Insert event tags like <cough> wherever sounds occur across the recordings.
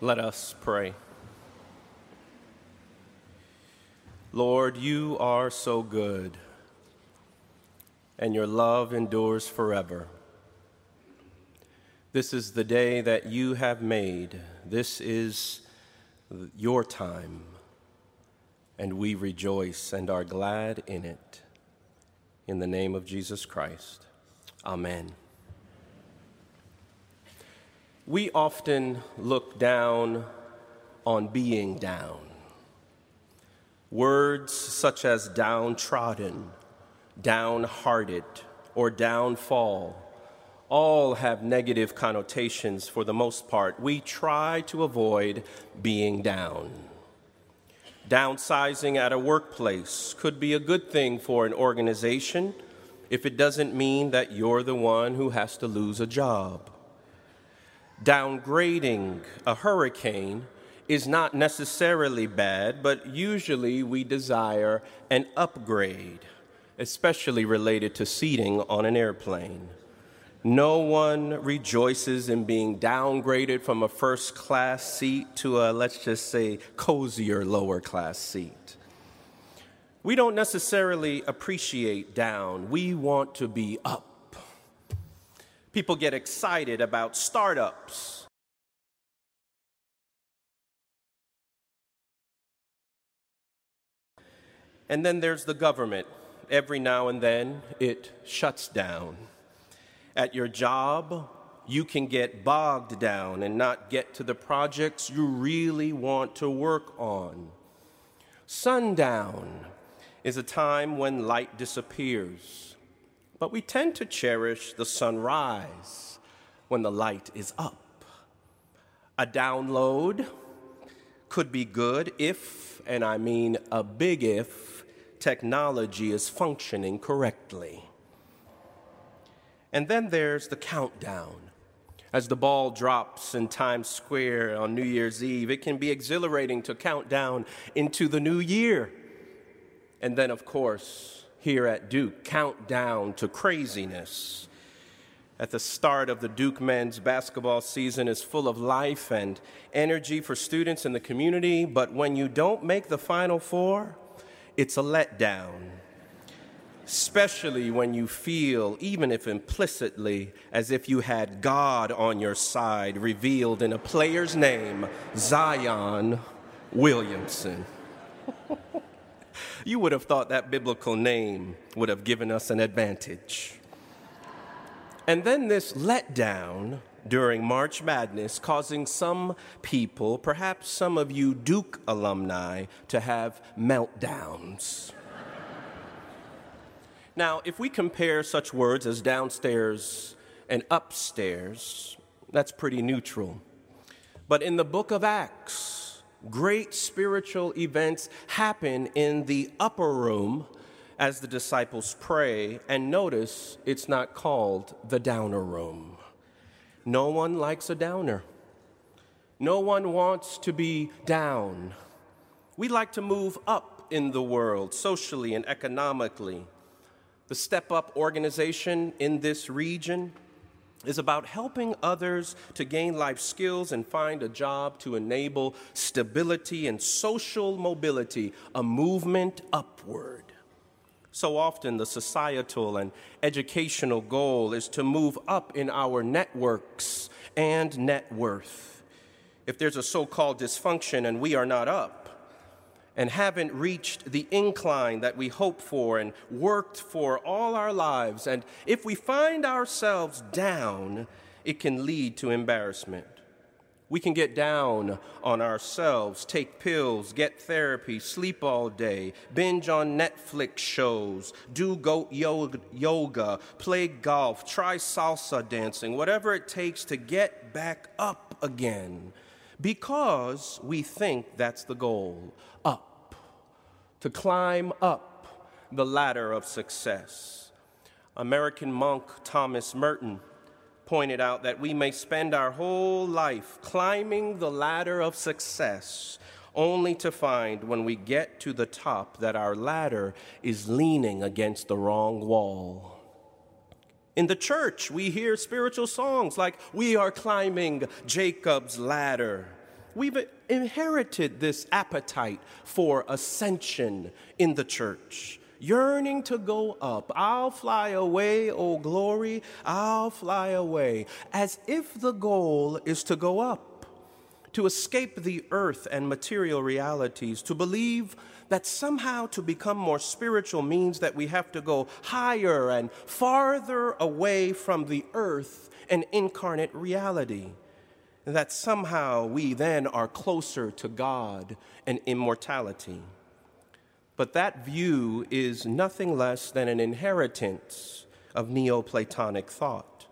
Let us pray. Lord, you are so good, and your love endures forever. This is the day that you have made. This is your time, and we rejoice and are glad in it. In the name of Jesus Christ, amen. We often look down on being down. Words such as downtrodden, downhearted, or downfall all have negative connotations for the most part. We try to avoid being down. Downsizing at a workplace could be a good thing for an organization if it doesn't mean that you're the one who has to lose a job downgrading a hurricane is not necessarily bad, but usually we desire an upgrade, especially related to seating on an airplane. No one rejoices in being downgraded from a first class seat to a, let's just say, cozier lower class seat. We don't necessarily appreciate down, we want to be up. People get excited about startups. And then there's the government. Every now and then, it shuts down. At your job, you can get bogged down and not get to the projects you really want to work on. Sundown is a time when light disappears but we tend to cherish the sunrise when the light is up. A download could be good if, and I mean a big if, technology is functioning correctly. And then there's the countdown. As the ball drops in Times Square on New Year's Eve, it can be exhilarating to count down into the new year. And then, of course, here at Duke Countdown to craziness. At the start of the Duke men's basketball season is full of life and energy for students in the community, but when you don't make the Final Four, it's a letdown. Especially when you feel, even if implicitly, as if you had God on your side, revealed in a player's name, Zion Williamson. <laughs> you would have thought that biblical name would have given us an advantage. And then this letdown during March Madness, causing some people, perhaps some of you Duke alumni, to have meltdowns. now, if we compare such words as downstairs and upstairs, that's pretty neutral. But in the book of Acts, great spiritual events happen in the upper room as the disciples pray. And notice it's not called the downer room. No one likes a downer. No one wants to be down. We like to move up in the world, socially and economically. The Step Up organization in this region is about helping others to gain life skills and find a job to enable stability and social mobility, a movement upward. So often, the societal and educational goal is to move up in our networks and net worth. If there's a so called dysfunction and we are not up, and haven't reached the incline that we hope for and worked for all our lives. And if we find ourselves down, it can lead to embarrassment. We can get down on ourselves, take pills, get therapy, sleep all day, binge on Netflix shows, do goat yoga, play golf, try salsa dancing, whatever it takes to get back up again because we think that's the goal to climb up the ladder of success. American monk Thomas Merton pointed out that we may spend our whole life climbing the ladder of success only to find when we get to the top that our ladder is leaning against the wrong wall. In the church, we hear spiritual songs like, We are climbing Jacob's ladder. We've inherited this appetite for ascension in the church yearning to go up. I'll fly away, oh glory, I'll fly away, as if the goal is to go up, to escape the earth and material realities, to believe that somehow to become more spiritual means that we have to go higher and farther away from the earth and incarnate reality. That somehow we then are closer to God and immortality. But that view is nothing less than an inheritance of Neoplatonic thought,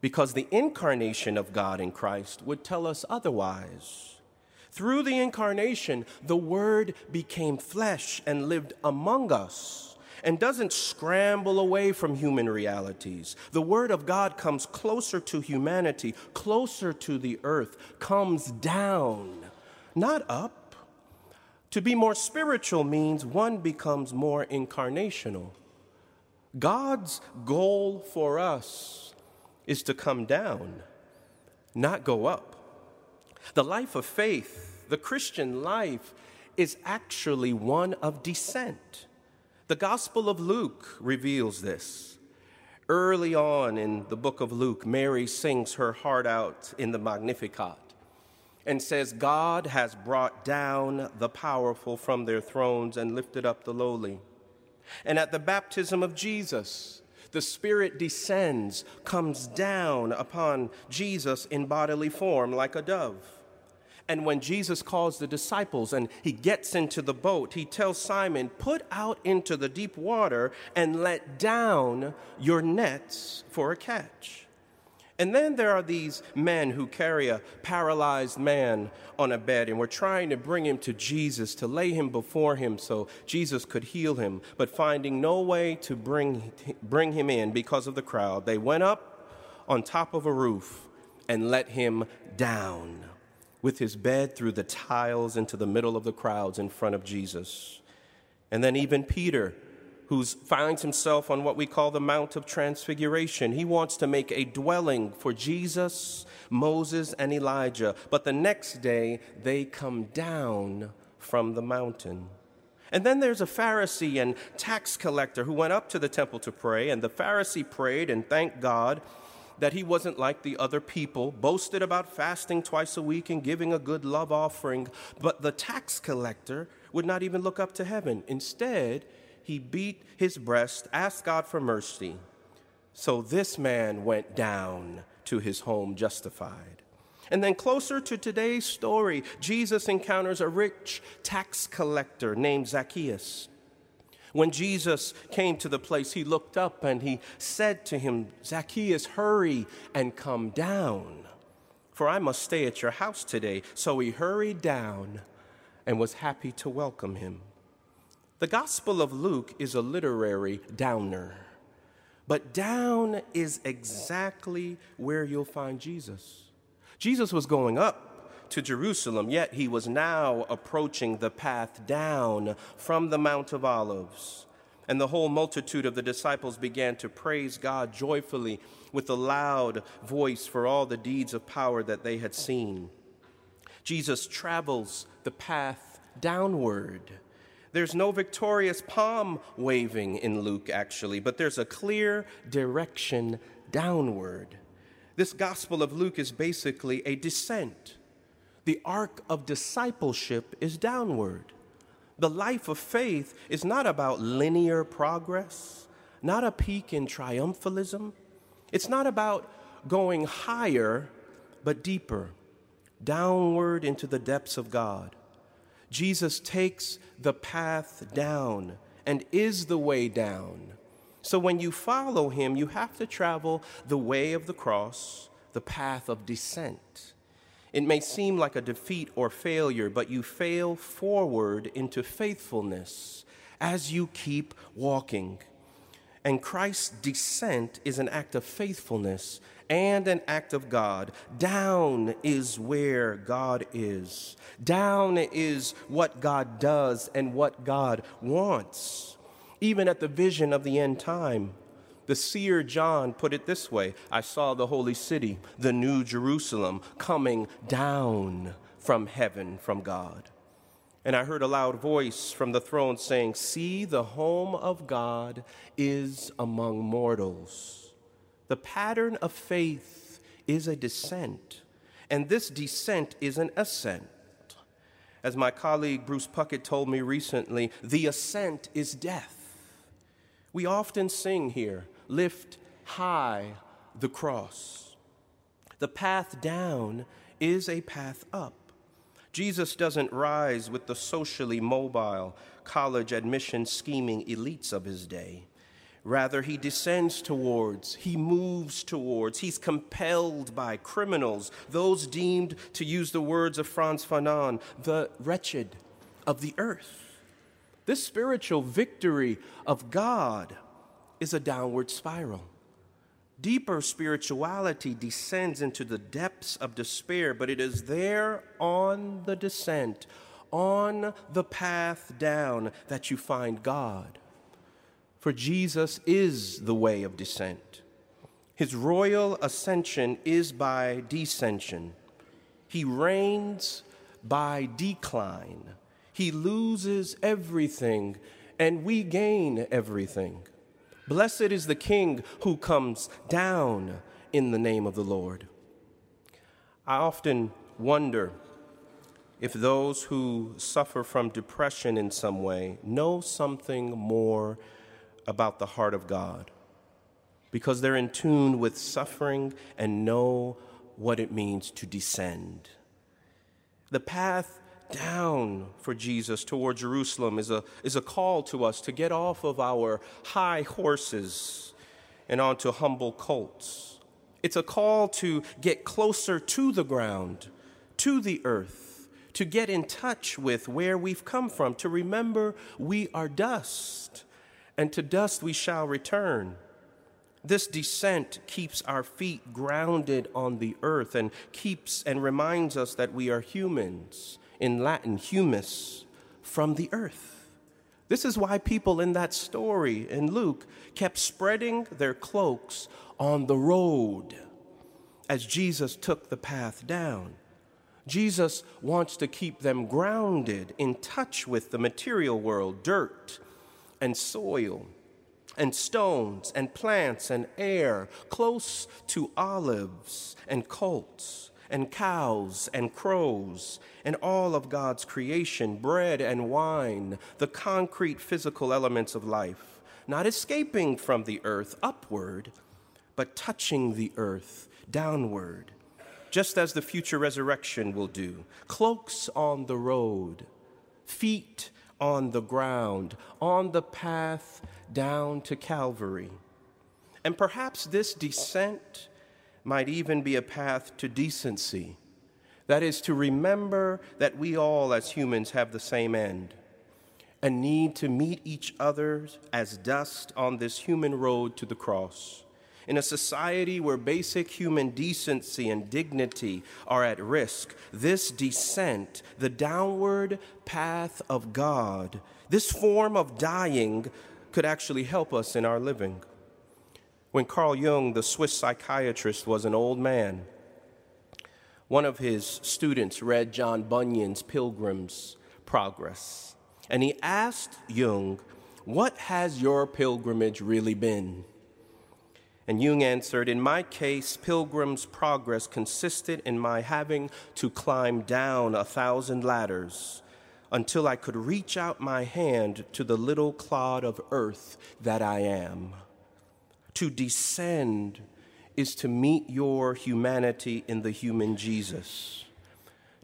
because the incarnation of God in Christ would tell us otherwise. Through the incarnation, the Word became flesh and lived among us and doesn't scramble away from human realities. The Word of God comes closer to humanity, closer to the earth, comes down, not up to be more spiritual means one becomes more incarnational. God's goal for us is to come down, not go up. The life of faith, the Christian life, is actually one of descent. The Gospel of Luke reveals this. Early on in the book of Luke, Mary sings her heart out in the Magnificat and says, God has brought down the powerful from their thrones and lifted up the lowly. And at the baptism of Jesus, the Spirit descends, comes down upon Jesus in bodily form like a dove. And when Jesus calls the disciples and he gets into the boat, he tells Simon, Put out into the deep water and let down your nets for a catch. And then there are these men who carry a paralyzed man on a bed, and we're trying to bring him to Jesus, to lay him before him so Jesus could heal him, but finding no way to bring, bring him in because of the crowd. They went up on top of a roof and let him down with his bed through the tiles into the middle of the crowds in front of Jesus. And then even Peter who finds himself on what we call the Mount of Transfiguration. He wants to make a dwelling for Jesus, Moses, and Elijah. But the next day, they come down from the mountain. And then there's a Pharisee and tax collector who went up to the temple to pray, and the Pharisee prayed and thanked God that he wasn't like the other people, boasted about fasting twice a week and giving a good love offering. But the tax collector would not even look up to heaven. Instead, he beat his breast, asked God for mercy. So this man went down to his home justified. And then, closer to today's story, Jesus encounters a rich tax collector named Zacchaeus. When Jesus came to the place, he looked up and he said to him, Zacchaeus, hurry and come down, for I must stay at your house today. So he hurried down and was happy to welcome him. The Gospel of Luke is a literary downer, but down is exactly where you'll find Jesus. Jesus was going up to Jerusalem, yet he was now approaching the path down from the Mount of Olives. And the whole multitude of the disciples began to praise God joyfully with a loud voice for all the deeds of power that they had seen. Jesus travels the path downward there's no victorious palm waving in Luke, actually, but there's a clear direction downward. This Gospel of Luke is basically a descent. The arc of discipleship is downward. The life of faith is not about linear progress, not a peak in triumphalism. It's not about going higher, but deeper, downward into the depths of God. Jesus takes the path down and is the way down. So when you follow him, you have to travel the way of the cross, the path of descent. It may seem like a defeat or failure, but you fail forward into faithfulness as you keep walking. And Christ's descent is an act of faithfulness and an act of God. Down is where God is. Down is what God does and what God wants. Even at the vision of the end time, the seer John put it this way I saw the holy city, the new Jerusalem, coming down from heaven, from God. And I heard a loud voice from the throne saying, See, the home of God is among mortals. The pattern of faith is a descent, and this descent is an ascent. As my colleague Bruce Puckett told me recently, the ascent is death. We often sing here, Lift high the cross. The path down is a path up. Jesus doesn't rise with the socially mobile, college admission scheming elites of his day. Rather, he descends towards, he moves towards, he's compelled by criminals, those deemed, to use the words of Frantz Fanon, the wretched of the earth. This spiritual victory of God is a downward spiral. Deeper spirituality descends into the depths of despair, but it is there on the descent, on the path down, that you find God. For Jesus is the way of descent. His royal ascension is by descension. He reigns by decline. He loses everything, and we gain everything. Blessed is the King who comes down in the name of the Lord. I often wonder if those who suffer from depression in some way know something more about the heart of God because they're in tune with suffering and know what it means to descend. The path down for Jesus toward Jerusalem is a, is a call to us to get off of our high horses and onto humble colts. It's a call to get closer to the ground, to the earth, to get in touch with where we've come from, to remember we are dust, and to dust we shall return. This descent keeps our feet grounded on the earth and keeps and reminds us that we are humans in Latin, humus, from the earth. This is why people in that story in Luke kept spreading their cloaks on the road as Jesus took the path down. Jesus wants to keep them grounded, in touch with the material world, dirt and soil and stones and plants and air, close to olives and colts and cows and crows and all of God's creation, bread and wine, the concrete physical elements of life, not escaping from the earth upward, but touching the earth downward, just as the future resurrection will do. Cloaks on the road, feet on the ground, on the path down to Calvary. And perhaps this descent might even be a path to decency. That is, to remember that we all, as humans, have the same end and need to meet each other as dust on this human road to the cross. In a society where basic human decency and dignity are at risk, this descent, the downward path of God, this form of dying, could actually help us in our living. When Carl Jung, the Swiss psychiatrist, was an old man, one of his students read John Bunyan's Pilgrim's Progress, and he asked Jung, What has your pilgrimage really been? And Jung answered, In my case, Pilgrim's Progress consisted in my having to climb down a thousand ladders until I could reach out my hand to the little clod of earth that I am. To descend is to meet your humanity in the human Jesus.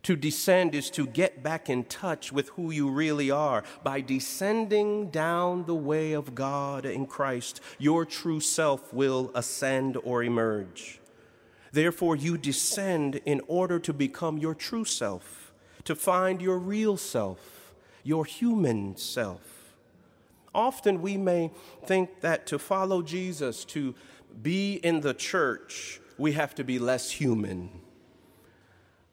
To descend is to get back in touch with who you really are. By descending down the way of God in Christ, your true self will ascend or emerge. Therefore, you descend in order to become your true self, to find your real self, your human self. Often we may think that to follow Jesus, to be in the church, we have to be less human.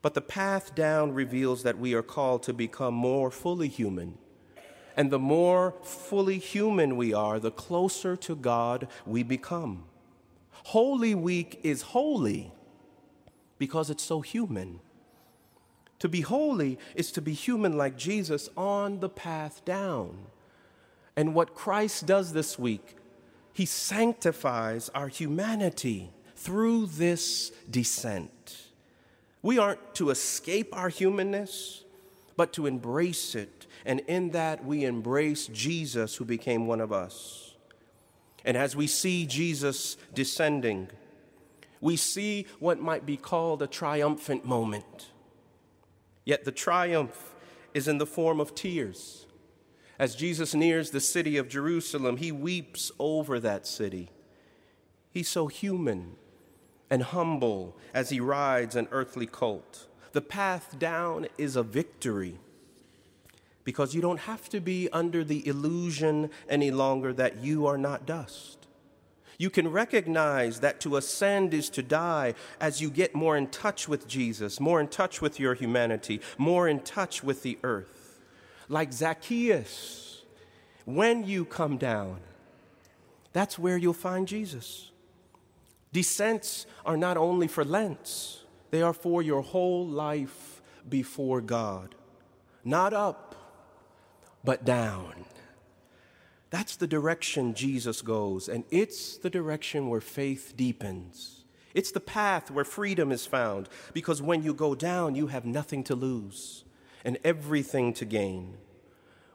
But the path down reveals that we are called to become more fully human. And the more fully human we are, the closer to God we become. Holy Week is holy because it's so human. To be holy is to be human like Jesus on the path down. And what Christ does this week, he sanctifies our humanity through this descent. We aren't to escape our humanness, but to embrace it. And in that, we embrace Jesus who became one of us. And as we see Jesus descending, we see what might be called a triumphant moment. Yet the triumph is in the form of tears. As Jesus nears the city of Jerusalem, he weeps over that city. He's so human and humble as he rides an earthly colt. The path down is a victory because you don't have to be under the illusion any longer that you are not dust. You can recognize that to ascend is to die as you get more in touch with Jesus, more in touch with your humanity, more in touch with the earth. Like Zacchaeus, when you come down, that's where you'll find Jesus. Descents are not only for Lent, they are for your whole life before God. Not up, but down. That's the direction Jesus goes, and it's the direction where faith deepens. It's the path where freedom is found, because when you go down, you have nothing to lose and everything to gain.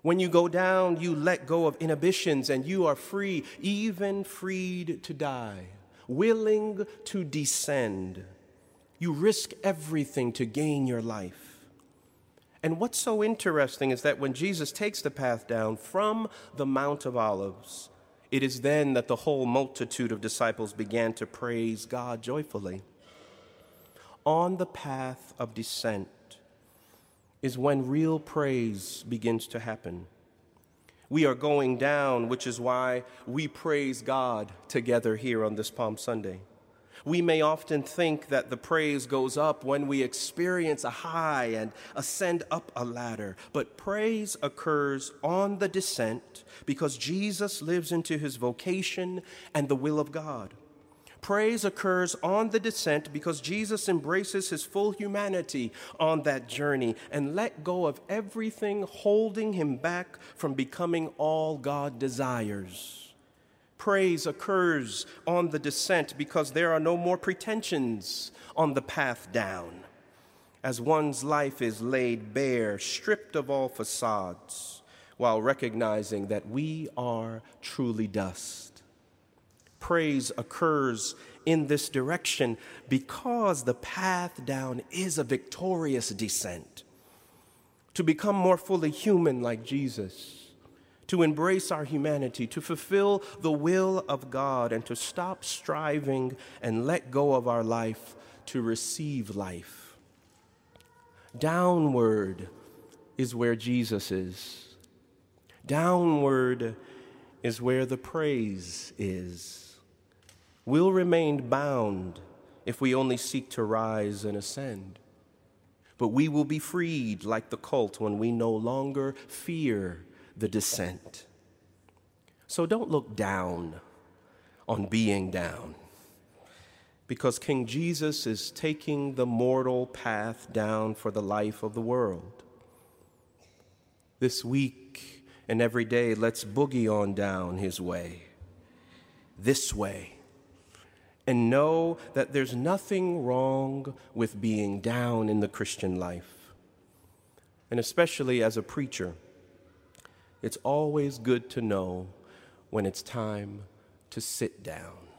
When you go down, you let go of inhibitions and you are free, even freed to die, willing to descend. You risk everything to gain your life. And what's so interesting is that when Jesus takes the path down from the Mount of Olives, it is then that the whole multitude of disciples began to praise God joyfully. On the path of descent is when real praise begins to happen. We are going down, which is why we praise God together here on this Palm Sunday. We may often think that the praise goes up when we experience a high and ascend up a ladder, but praise occurs on the descent because Jesus lives into his vocation and the will of God. Praise occurs on the descent because Jesus embraces his full humanity on that journey and let go of everything holding him back from becoming all God desires praise occurs on the descent because there are no more pretensions on the path down. As one's life is laid bare, stripped of all facades, while recognizing that we are truly dust. Praise occurs in this direction because the path down is a victorious descent. To become more fully human like Jesus to embrace our humanity, to fulfill the will of God, and to stop striving and let go of our life to receive life. Downward is where Jesus is. Downward is where the praise is. We'll remain bound if we only seek to rise and ascend. But we will be freed like the colt when we no longer fear the descent. So don't look down on being down because King Jesus is taking the mortal path down for the life of the world. This week and every day, let's boogie on down his way, this way, and know that there's nothing wrong with being down in the Christian life. And especially as a preacher, it's always good to know when it's time to sit down.